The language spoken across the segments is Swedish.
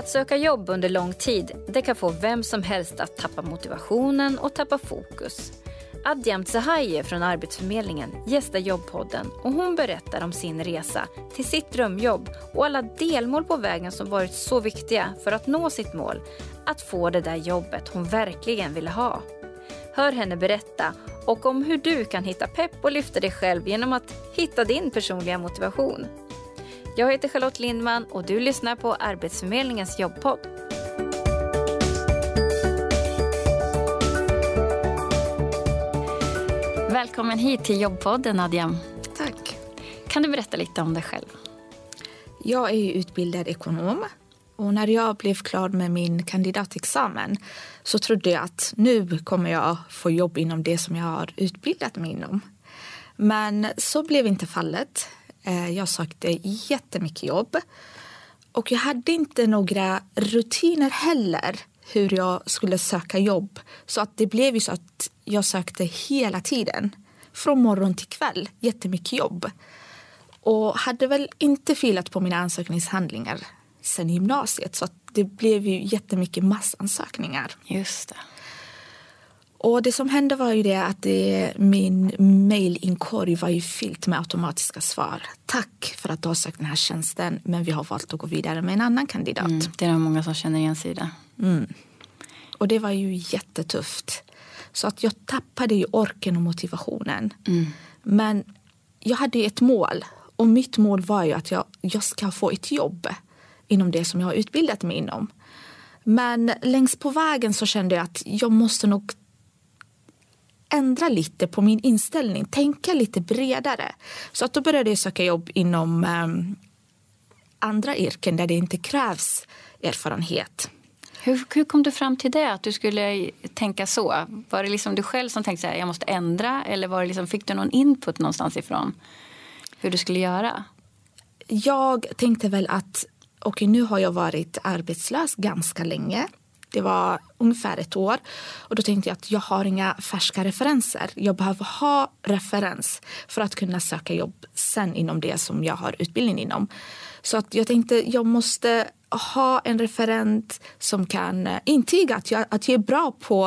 Att söka jobb under lång tid det kan få vem som helst att tappa motivationen och tappa fokus. Adjam Zahaye från Arbetsförmedlingen gästar Jobbpodden och hon berättar om sin resa till sitt drömjobb och alla delmål på vägen som varit så viktiga för att nå sitt mål, att få det där jobbet hon verkligen ville ha. Hör henne berätta och om hur du kan hitta pepp och lyfta dig själv genom att hitta din personliga motivation. Jag heter Charlotte Lindman och du lyssnar på Arbetsförmedlingens jobbpodd. Välkommen hit till Jobbpodden Nadja. Tack. Kan du berätta lite om dig själv? Jag är utbildad ekonom och när jag blev klar med min kandidatexamen så trodde jag att nu kommer jag få jobb inom det som jag har utbildat mig inom. Men så blev inte fallet. Eh, jag sökte jättemycket jobb och jag hade inte några rutiner heller hur jag skulle söka jobb. Så att det blev ju så att jag sökte hela tiden. Från morgon till kväll. Jättemycket jobb. Och hade väl inte filat på mina ansökningshandlingar sen gymnasiet. Så att det blev ju jättemycket massansökningar. Just det. Och det som hände var ju det att det, min mejlinkorg var ju fyllt med automatiska svar. Tack för att du har sökt den här tjänsten men vi har valt att gå vidare med en annan kandidat. Mm, det är nog många som känner igen sig i det. Mm. Och det var ju jättetufft. Så att jag tappade ju orken och motivationen. Mm. Men jag hade ett mål och mitt mål var ju att jag, jag ska få ett jobb inom det som jag har utbildat mig inom. Men längs på vägen så kände jag att jag måste nog ändra lite på min inställning, tänka lite bredare. Så att då började jag söka jobb inom um, andra yrken där det inte krävs erfarenhet. Hur, hur kom du fram till det, att du skulle tänka så? Var det liksom du själv som tänkte att jag måste ändra eller var det liksom, fick du någon input någonstans ifrån hur du skulle göra? Jag tänkte väl att okej, nu har jag varit arbetslös ganska länge. Det var ungefär ett år. Och då tänkte jag att jag har inga färska referenser. Jag behöver ha referens för att kunna söka jobb sen inom det som jag har utbildning inom. Så att jag tänkte jag måste ha en referent som kan eh, intyga att jag, att jag är bra på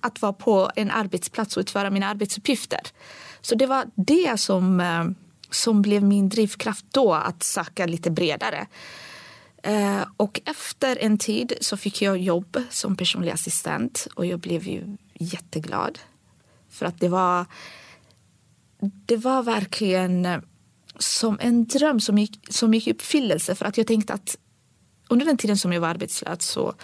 att vara på en arbetsplats och utföra mina arbetsuppgifter. Så det var det som, eh, som blev min drivkraft då, att söka lite bredare. Eh, och efter en tid så fick jag jobb som personlig assistent och jag blev ju jätteglad. För att det var, det var verkligen som en dröm som gick, som gick i uppfyllelse. För att jag tänkte att under den tiden som jag var arbetslös så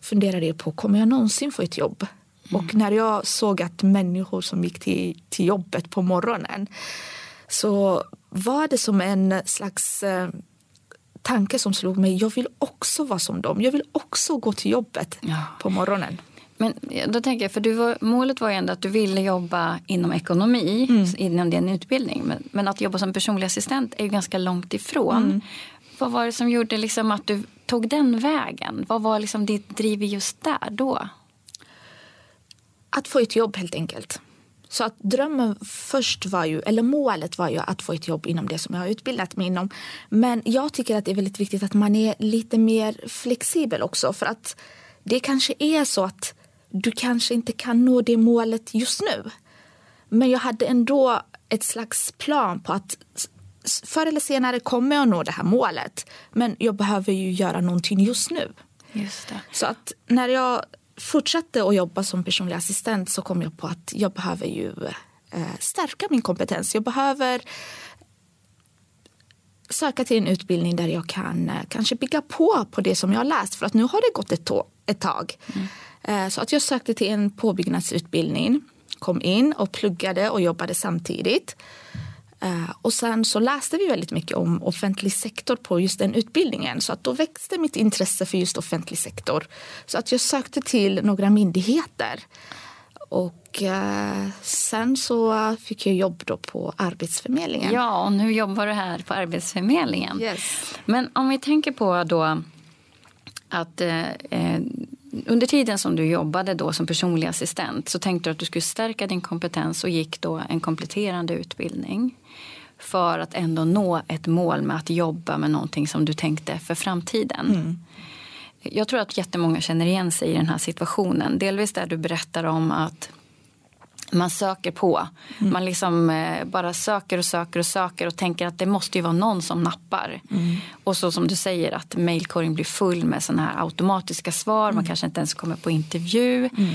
funderade jag på kommer jag någonsin få ett jobb? Mm. Och när jag såg att människor som gick till, till jobbet på morgonen så var det som en slags eh, tanke som slog mig. Jag vill också vara som dem. Jag vill också gå till jobbet ja. på morgonen. Men då tänker jag, för du var, målet var ju ändå att du ville jobba inom ekonomi, mm. inom din utbildning. Men, men, att jobba som personlig assistent är ju ganska långt ifrån. Mm. Vad var det som gjorde liksom att du tog den vägen? Vad var liksom ditt driv just där då? Att få ett jobb helt enkelt. Så att drömmen först var ju, eller målet var ju att få ett jobb inom det som jag har utbildat mig inom. Men jag tycker att det är väldigt viktigt att man är lite mer flexibel också. För att det kanske är så att du kanske inte kan nå det målet just nu. Men jag hade ändå ett slags plan på att förr eller senare kommer jag nå det här målet. Men jag behöver ju göra någonting just nu. Just. Så att när jag fortsatte att jobba som personlig assistent så kom jag på att jag behöver ju eh, stärka min kompetens. Jag behöver söka till en utbildning där jag kan eh, kanske bygga på på det som jag har läst. För att nu har det gått ett, ett tag. Mm. Eh, så att jag sökte till en påbyggnadsutbildning, kom in och pluggade och jobbade samtidigt. Eh, och sen så läste vi väldigt mycket om offentlig sektor på just den utbildningen. Så att då växte mitt intresse för just offentlig sektor. Så att jag sökte till några myndigheter. Och eh, sen så fick jag jobb då på Arbetsförmedlingen. Ja, och nu jobbar du här på Arbetsförmedlingen. Yes. Men om vi tänker på då att eh, eh under tiden som du jobbade då som personlig assistent så tänkte du att du skulle stärka din kompetens och gick då en kompletterande utbildning. för att ändå nå ett mål med att jobba med någonting som du tänkte för framtiden. Mm. Jag tror att jättemånga känner igen sig i den här situationen. Delvis där du berättar om att man söker på. Mm. Man liksom eh, bara söker och söker och söker och tänker att det måste ju vara någon som nappar. Mm. Och så som du säger att mejlkorgen blir full med sådana här automatiska svar. Mm. Man kanske inte ens kommer på intervju. Mm.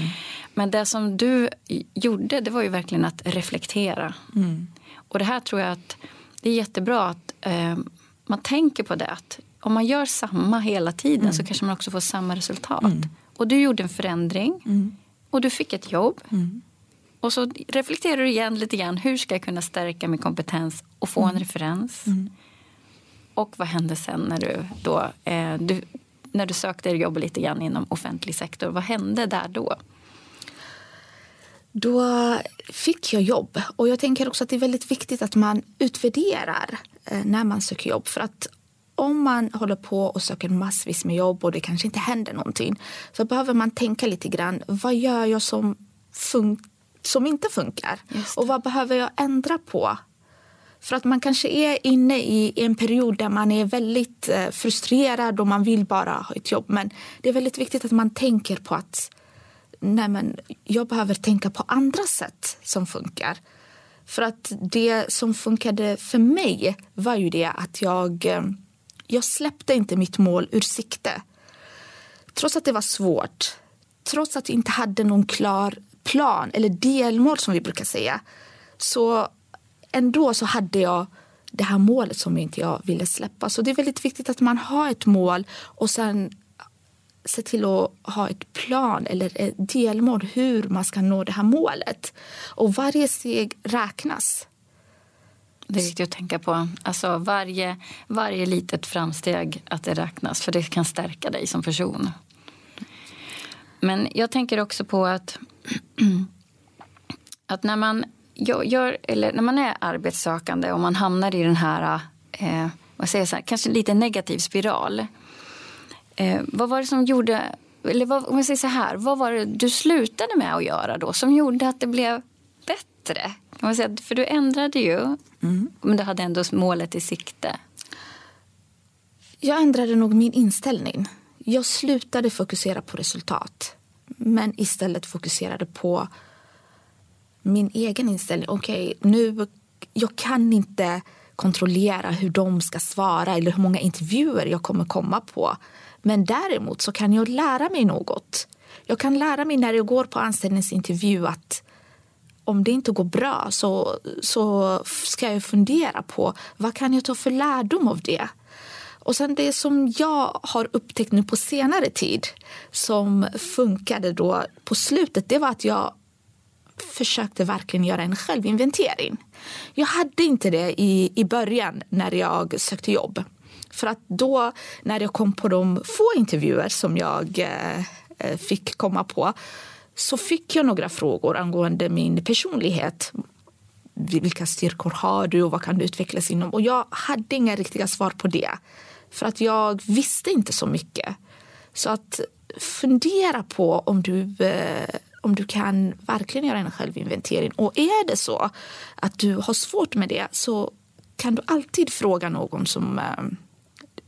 Men det som du gjorde det var ju verkligen att reflektera. Mm. Och det här tror jag att det är jättebra att eh, man tänker på det. Att om man gör samma hela tiden så mm. kanske man också får samma resultat. Och du gjorde en förändring. Och du fick ett jobb. Och så reflekterar du igen lite grann. Hur ska jag kunna stärka min kompetens och få mm. en referens? Mm. Och vad hände sen när du, då, eh, du, när du sökte jobb lite grann inom offentlig sektor? Vad hände där då? Då fick jag jobb. Och jag tänker också att det är väldigt viktigt att man utvärderar eh, när man söker jobb. För att om man håller på och söker massvis med jobb och det kanske inte händer någonting så behöver man tänka lite grann. Vad gör jag som funkar som inte funkar? Och vad behöver jag ändra på? För att man kanske är inne i en period där man är väldigt eh, frustrerad och man vill bara ha ett jobb. Men det är väldigt viktigt att man tänker på att nej men, jag behöver tänka på andra sätt som funkar. För att det som funkade för mig var ju det att jag, eh, jag släppte inte mitt mål ur sikte. Trots att det var svårt, trots att jag inte hade någon klar plan eller delmål som vi brukar säga. Så ändå så hade jag det här målet som inte jag ville släppa. Så det är väldigt viktigt att man har ett mål och sen se till att ha ett plan eller ett delmål hur man ska nå det här målet. Och varje steg räknas. Det är viktigt att tänka på. Alltså varje, varje litet framsteg att det räknas för det kan stärka dig som person. Men jag tänker också på att att när man, gör, eller när man är arbetssökande och man hamnar i den här, eh, vad säger jag så här, kanske lite negativ spiral. Eh, vad var det som gjorde, eller vad, om jag säger så här, vad var det du slutade med att göra då som gjorde att det blev bättre? Kan man säga, för du ändrade ju, mm. men du hade ändå målet i sikte. Jag ändrade nog min inställning. Jag slutade fokusera på resultat men istället fokuserade på min egen inställning. Okej, okay, nu, jag kan inte kontrollera hur de ska svara eller hur många intervjuer jag kommer komma på. Men däremot så kan jag lära mig något. Jag kan lära mig när jag går på anställningsintervju att om det inte går bra så, så ska jag fundera på vad kan jag ta för lärdom av det. Och sen det som jag har upptäckt nu på senare tid som funkade då på slutet, det var att jag försökte verkligen göra en självinventering. Jag hade inte det i, i början när jag sökte jobb. För att då, när jag kom på de få intervjuer som jag eh, fick komma på så fick jag några frågor angående min personlighet. Vilka styrkor har du och vad kan du utvecklas inom? Och jag hade inga riktiga svar på det. För att jag visste inte så mycket. Så att fundera på om du, eh, om du kan verkligen göra en självinventering. Och är det så att du har svårt med det så kan du alltid fråga någon som eh,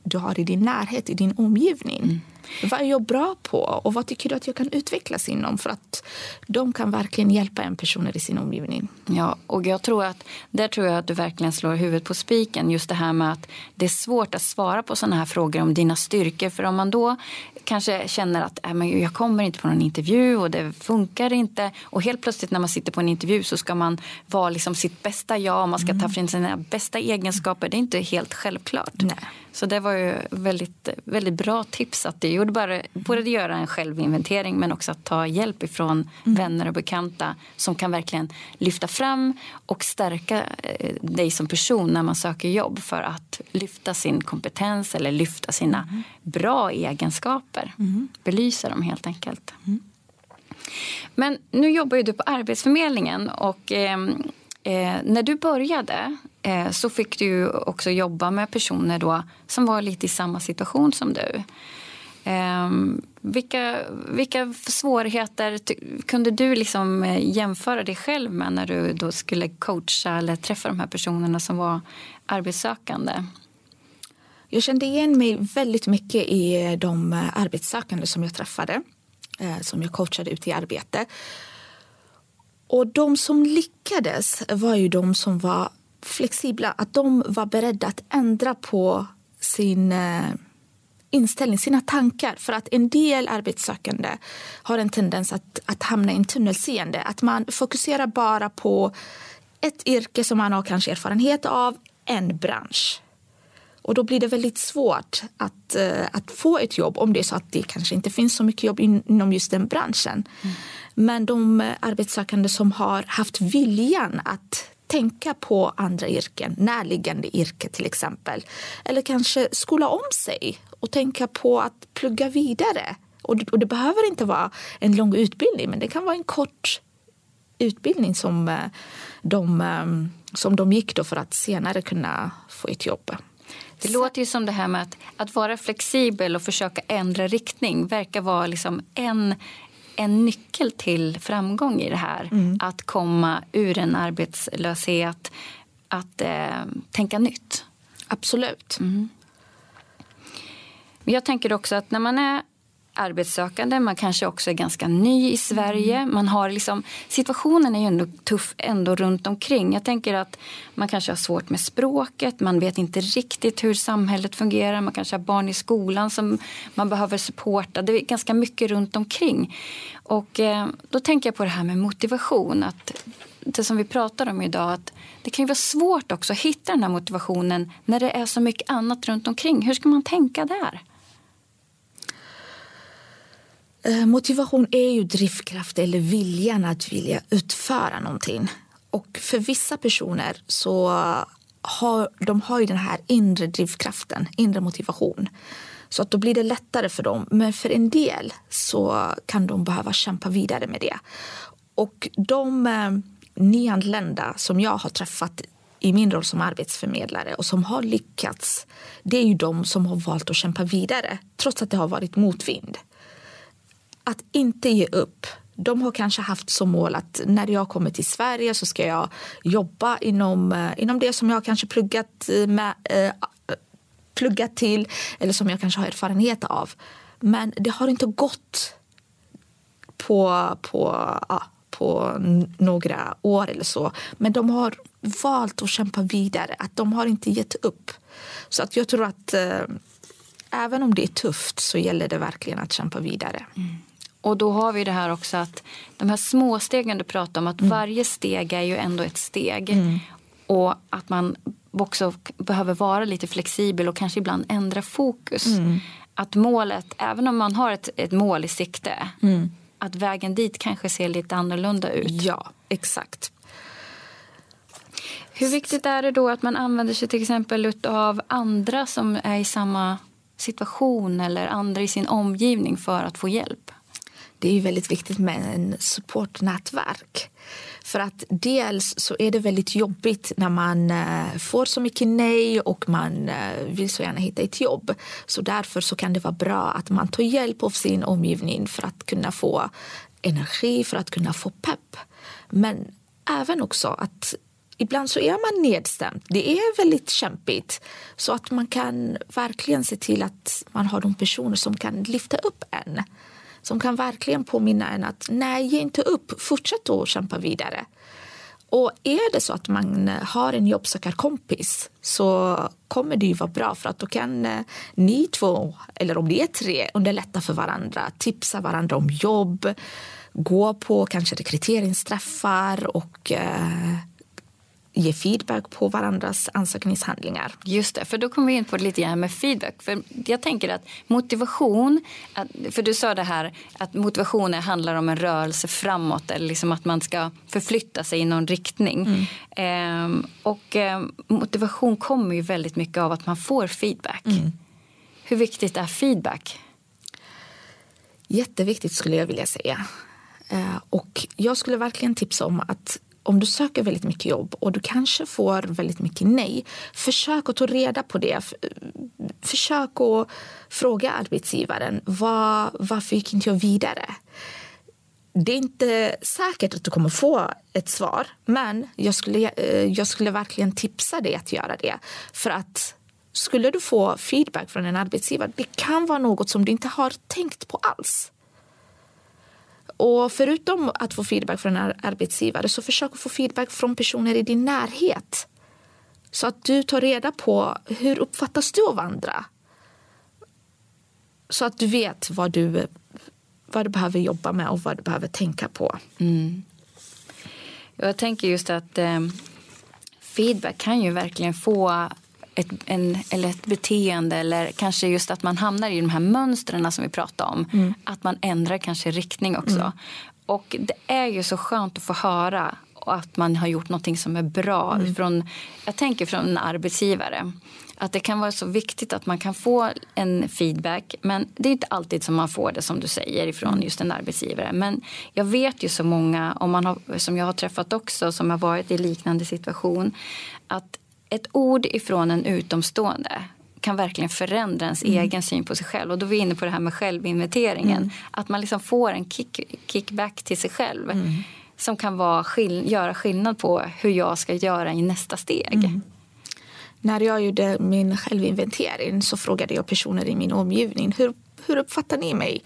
du har i din närhet, i din omgivning. Mm. Vad är jag bra på och vad tycker du att jag kan utvecklas inom? För att de kan verkligen hjälpa en person i sin omgivning. Ja, och jag tror att där tror jag att du verkligen slår huvudet på spiken. Just det här med att det är svårt att svara på sådana här frågor om dina styrkor. För om man då kanske känner att äh, men jag kommer inte på någon intervju och det funkar inte. Och helt plötsligt när man sitter på en intervju så ska man vara liksom sitt bästa jag. Man ska mm. ta fram sina bästa egenskaper. Det är inte helt självklart. Nej. Så det var ju väldigt, väldigt bra tips att det gjorde bara både göra en självinventering men också att ta hjälp ifrån mm. vänner och bekanta som kan verkligen lyfta fram och stärka eh, dig som person när man söker jobb för att lyfta sin kompetens eller lyfta sina mm. bra egenskaper. Mm. Belysa dem helt enkelt. Mm. Men nu jobbar ju du på Arbetsförmedlingen och eh, eh, när du började eh, så fick du också jobba med personer då som var lite i samma situation som du. Eh, vilka, vilka svårigheter kunde du liksom eh, jämföra dig själv med när du då skulle coacha eller träffa de här personerna som var arbetssökande? Jag kände igen mig väldigt mycket i eh, de eh, arbetssökande som jag träffade, eh, som jag coachade ut i arbete. Och de som lyckades var ju de som var flexibla, att de var beredda att ändra på sin eh, inställning, sina tankar. För att en del arbetssökande har en tendens att, att hamna i en tunnelseende. Att man fokuserar bara på ett yrke som man har kanske erfarenhet av, en bransch. Och då blir det väldigt svårt att, uh, att få ett jobb om det är så att det kanske inte finns så mycket jobb in, inom just den branschen. Mm. Men de uh, arbetssökande som har haft viljan att tänka på andra yrken, närliggande yrke till exempel. Eller kanske skola om sig och tänka på att plugga vidare. Och, och det behöver inte vara en lång utbildning, men det kan vara en kort utbildning som eh, de, ehm, som de gick då för att senare kunna få ett jobb. Det låter ju som det här med att, att vara flexibel och försöka ändra riktning verkar vara liksom en, en nyckel till framgång i det här. Mm. Att komma ur en arbetslöshet, att eh, tänka nytt. Absolut. Mm. Jag tänker också att när man är arbetssökande, man kanske också är ganska ny i Sverige. Mm. Man har liksom, situationen är ju ändå tuff ändå runt omkring. Jag tänker att man kanske har svårt med språket, man vet inte riktigt hur samhället fungerar. Man kanske har barn i skolan som man behöver supporta. Det är ganska mycket runt omkring. Och eh, då tänker jag på det här med motivation. Att det som vi pratar om idag, att det kan ju vara svårt också att hitta den här motivationen när det är så mycket annat runt omkring. Hur ska man tänka där? Eh, motivation är ju drivkraft eller viljan att vilja utföra någonting. Och för vissa personer så har de har ju den här inre drivkraften, inre motivation. Så att då blir det lättare för dem. Men för en del så kan de behöva kämpa vidare med det. Och de eh, nyanlända som jag har träffat i min roll som arbetsförmedlare och som har lyckats, det är ju de som har valt att kämpa vidare trots att det har varit motvind att inte ge upp. De har kanske haft som mål att när jag kommer till Sverige så ska jag jobba inom, eh, inom det som jag kanske pluggat, eh, med, eh, pluggat till eller som jag kanske har erfarenhet av. Men det har inte gått på, på, ja, på några år eller så. Men de har valt att kämpa vidare, att de har inte gett upp. Så att jag tror att eh, även om det är tufft så gäller det verkligen att kämpa vidare. Mm. Och då har vi det här också att de här små stegen du pratar om, att mm. varje steg är ju ändå ett steg. Mm. Och att man också behöver vara lite flexibel och kanske ibland ändra fokus. Mm. Att målet, även om man har ett, ett mål i sikte, mm. att vägen dit kanske ser lite annorlunda ut. Ja, exakt. Hur viktigt är det då att man använder sig till exempel av andra som är i samma situation eller andra i sin omgivning för att få hjälp? Det är väldigt viktigt med en supportnätverk. För att dels så är det väldigt jobbigt när man eh, får så mycket nej och man eh, vill så gärna hitta ett jobb. Så därför så kan det vara bra att man tar hjälp av sin omgivning för att kunna få energi, för att kunna få pepp. Men även också att ibland så är man nedstämd. Det är väldigt kämpigt. Så att man kan verkligen se till att man har de personer som kan lyfta upp en som kan verkligen påminna en att nej, ge inte upp, fortsätt att kämpa vidare. Och är det så att man eh, har en jobbsökarkompis så kommer det ju vara bra för att då kan eh, ni två, eller om det är tre, underlätta för varandra, tipsa varandra om jobb, gå på kanske rekryteringsträffar och eh, ge feedback på varandras ansökningshandlingar. Just det, för då kommer vi in på det lite grann med feedback. För jag tänker att motivation, för du sa det här att motivation handlar om en rörelse framåt eller liksom att man ska förflytta sig i någon riktning. Mm. Ehm, och ehm, motivation kommer ju väldigt mycket av att man får feedback. Mm. Hur viktigt är feedback? Jätteviktigt skulle jag vilja säga. Ehm, och jag skulle verkligen tipsa om att om du söker väldigt mycket jobb och du kanske får väldigt mycket nej, försök att ta reda på det. försök att fråga arbetsgivaren var, varför gick inte jag vidare. Det är inte säkert att du kommer få ett svar men jag skulle, eh, jag skulle verkligen tipsa dig att göra det. För att skulle du få feedback från en arbetsgivare, det kan vara något som du inte har tänkt på alls. Och förutom att få feedback från en arbetsgivare så försök få feedback från personer i din närhet. Så att du tar reda på hur uppfattas du av andra. Så att du vet vad du, vad du behöver jobba med och vad du behöver tänka på. Mm. Jag tänker just att eh, feedback kan ju verkligen få ett, en, eller ett beteende eller kanske just att man hamnar i de här mönstren som vi pratade om. Mm. Att man ändrar kanske riktning också. Mm. Och det är ju så skönt att få höra att man har gjort något som är bra. Mm. Från, jag tänker från en arbetsgivare. Att det kan vara så viktigt att man kan få en feedback. Men det är inte alltid som man får det som du säger ifrån mm. just en arbetsgivare. Men jag vet ju så många, om man har, som jag har träffat också, som har varit i liknande situation. Att ett ord ifrån en utomstående kan verkligen förändra ens mm. egen syn på sig själv. Och då är vi inne på det här med självinventeringen. Mm. Att man liksom får en kick, kickback till sig själv. Mm. Som kan vara skill göra skillnad på hur jag ska göra i nästa steg. Mm. När jag gjorde min självinventering så frågade jag personer i min omgivning hur, hur uppfattar ni mig?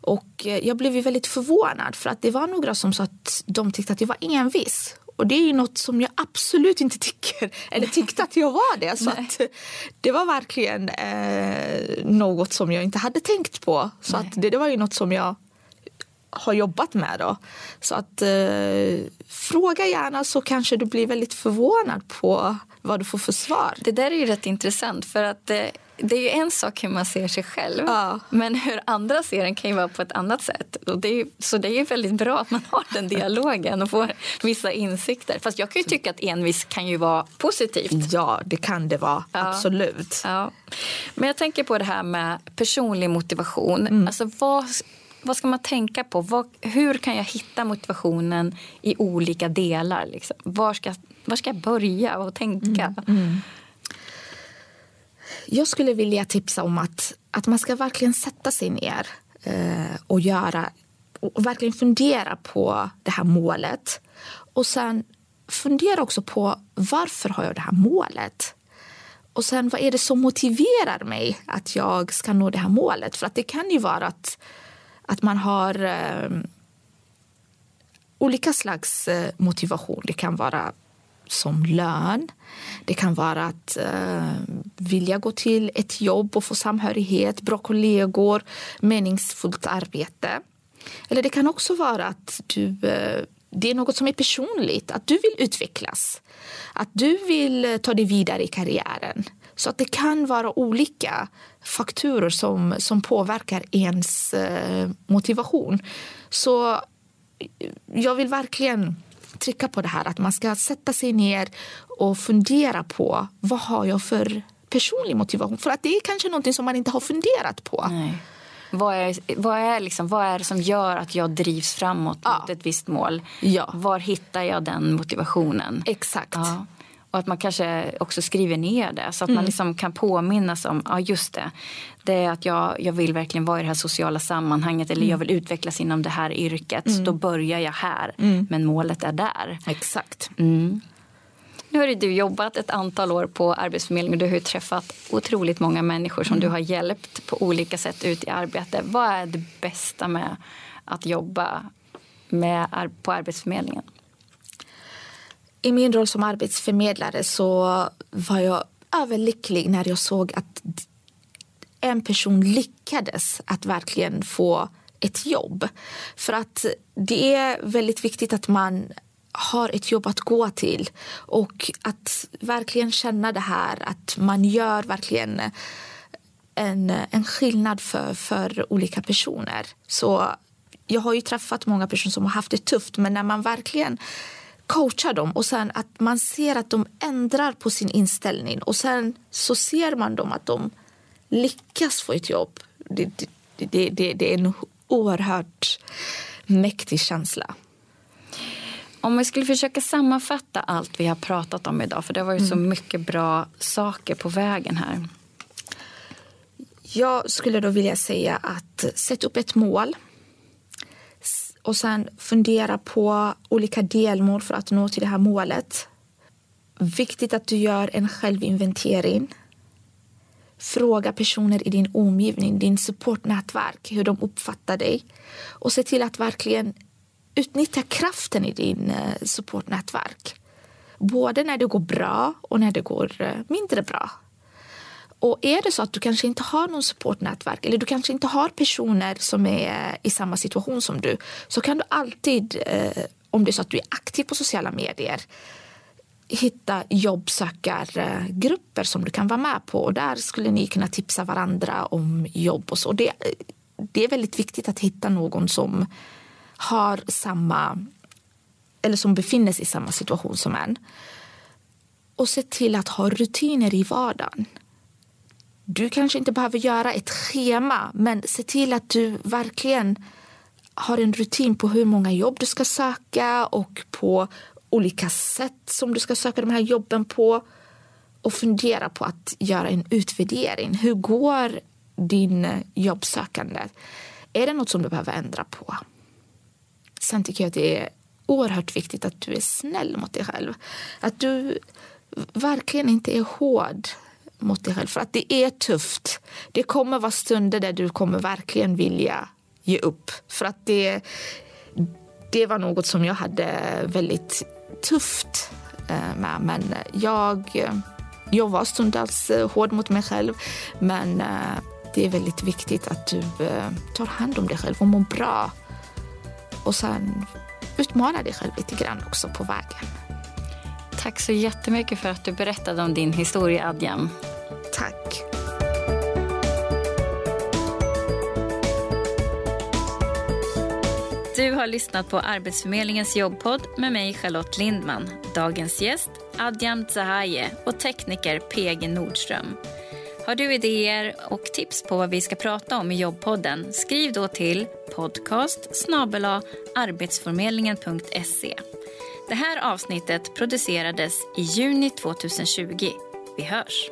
Och eh, jag blev väldigt förvånad för att det var några som sa att de tyckte att jag var envis och det är ju något som jag absolut inte tycker, eller tyckte att jag var det. Så det var verkligen eh, något som jag inte hade tänkt på. Så att det, det var ju något som jag har jobbat med. Då. Så att eh, fråga gärna så kanske du blir väldigt förvånad på vad du får för svar. Det där är ju rätt intressant för att eh, det är ju en sak hur man ser sig själv. Ja. Men hur andra ser en kan ju vara på ett annat sätt. Och det är, så det är ju väldigt bra att man har den dialogen och får vissa insikter. Fast jag kan ju tycka att envis kan ju vara positivt. Ja, det kan det vara. Ja. Absolut. Ja. Men jag tänker på det här med personlig motivation. Mm. Alltså vad, vad ska man tänka på? Vad, hur kan jag hitta motivationen i olika delar? Liksom? Var, ska, var ska jag börja och tänka? Mm. Mm. Jag skulle vilja tipsa om att, att man ska verkligen sätta sig ner eh, och göra och verkligen fundera på det här målet. Och sen fundera också på varför har jag det här målet? Och sen vad är det som motiverar mig att jag ska nå det här målet? För att det kan ju vara att, att man har eh, olika slags eh, motivation. Det kan vara som lön. Det kan vara att eh, vilja gå till ett jobb och få samhörighet, bra kollegor, meningsfullt arbete. Eller det kan också vara att du, eh, det är något som är personligt, att du vill utvecklas. Att du vill eh, ta dig vidare i karriären. Så att det kan vara olika faktorer som, som påverkar ens eh, motivation. Så eh, jag vill verkligen trycka på det här att man ska sätta sig ner och fundera på vad har jag för personlig motivation? För att det är kanske någonting som man inte har funderat på. Nej. Vad är, vad, är liksom, vad är det som gör att jag drivs framåt ja. mot ett visst mål? Ja. Var hittar jag den motivationen? Exakt. Ja. Och att man kanske också skriver ner det så att mm. man liksom kan påminnas om, ja just det, det är att jag, jag vill verkligen vara i det här sociala sammanhanget eller mm. jag vill utvecklas inom det här yrket. Mm. Så då börjar jag här, mm. men målet är där. Exakt. Mm. Nu har du jobbat ett antal år på Arbetsförmedlingen och du har träffat otroligt många människor som du mm. har hjälpt på olika sätt ut i arbete. Vad är det bästa med att jobba med, på Arbetsförmedlingen? I min roll som arbetsförmedlare så var jag överlycklig när jag såg att en person lyckades att verkligen få ett jobb. För att det är väldigt viktigt att man har ett jobb att gå till och att verkligen känna det här att man gör verkligen en, en skillnad för, för olika personer. Så jag har ju träffat många personer som har haft det tufft men när man verkligen coachar dem och sen att man ser att de ändrar på sin inställning och sen så ser man dem att de lyckas få ett jobb. Det, det, det, det är en oerhört mäktig känsla. Om vi skulle försöka sammanfatta allt vi har pratat om idag, för det var ju mm. så mycket bra saker på vägen här. Jag skulle då vilja säga att sätt upp ett mål och sen fundera på olika delmål för att nå till det här målet. Viktigt att du gör en självinventering. Fråga personer i din omgivning, din supportnätverk, hur de uppfattar dig. Och se till att verkligen utnyttja kraften i din eh, supportnätverk. Både när det går bra och när det går eh, mindre bra. Och är det så att du kanske inte har någon supportnätverk eller du kanske inte har personer som är i samma situation som du så kan du alltid, eh, om det är så att du är aktiv på sociala medier hitta jobbsökargrupper som du kan vara med på. Och där skulle ni kunna tipsa varandra om jobb och så. Det, det är väldigt viktigt att hitta någon som har samma eller som befinner sig i samma situation som en. Och se till att ha rutiner i vardagen. Du kanske inte behöver göra ett schema, men se till att du verkligen har en rutin på hur många jobb du ska söka och på olika sätt som du ska söka de här jobben på. Och fundera på att göra en utvärdering. Hur går din jobbsökande? Är det något som du behöver ändra på? Sen tycker jag att det är oerhört viktigt att du är snäll mot dig själv. Att du verkligen inte är hård mot dig själv. För att det är tufft. Det kommer vara stunder där du kommer verkligen vilja ge upp. För att det, det var något som jag hade väldigt tufft eh, med. Men jag, jag var stundtals eh, hård mot mig själv. Men eh, det är väldigt viktigt att du tar hand om dig själv och mår bra. Och sen utmana dig själv lite grann också på vägen. Tack så jättemycket för att du berättade om din historia, Adjam. Tack. Du har lyssnat på Arbetsförmedlingens jobbpodd med mig Charlotte Lindman. Dagens gäst Adjam Zahaye och tekniker PG Nordström. Har du idéer och tips på vad vi ska prata om i jobbpodden? Skriv då till podcast arbetsförmedlingen.se. Det här avsnittet producerades i juni 2020. Vi hörs!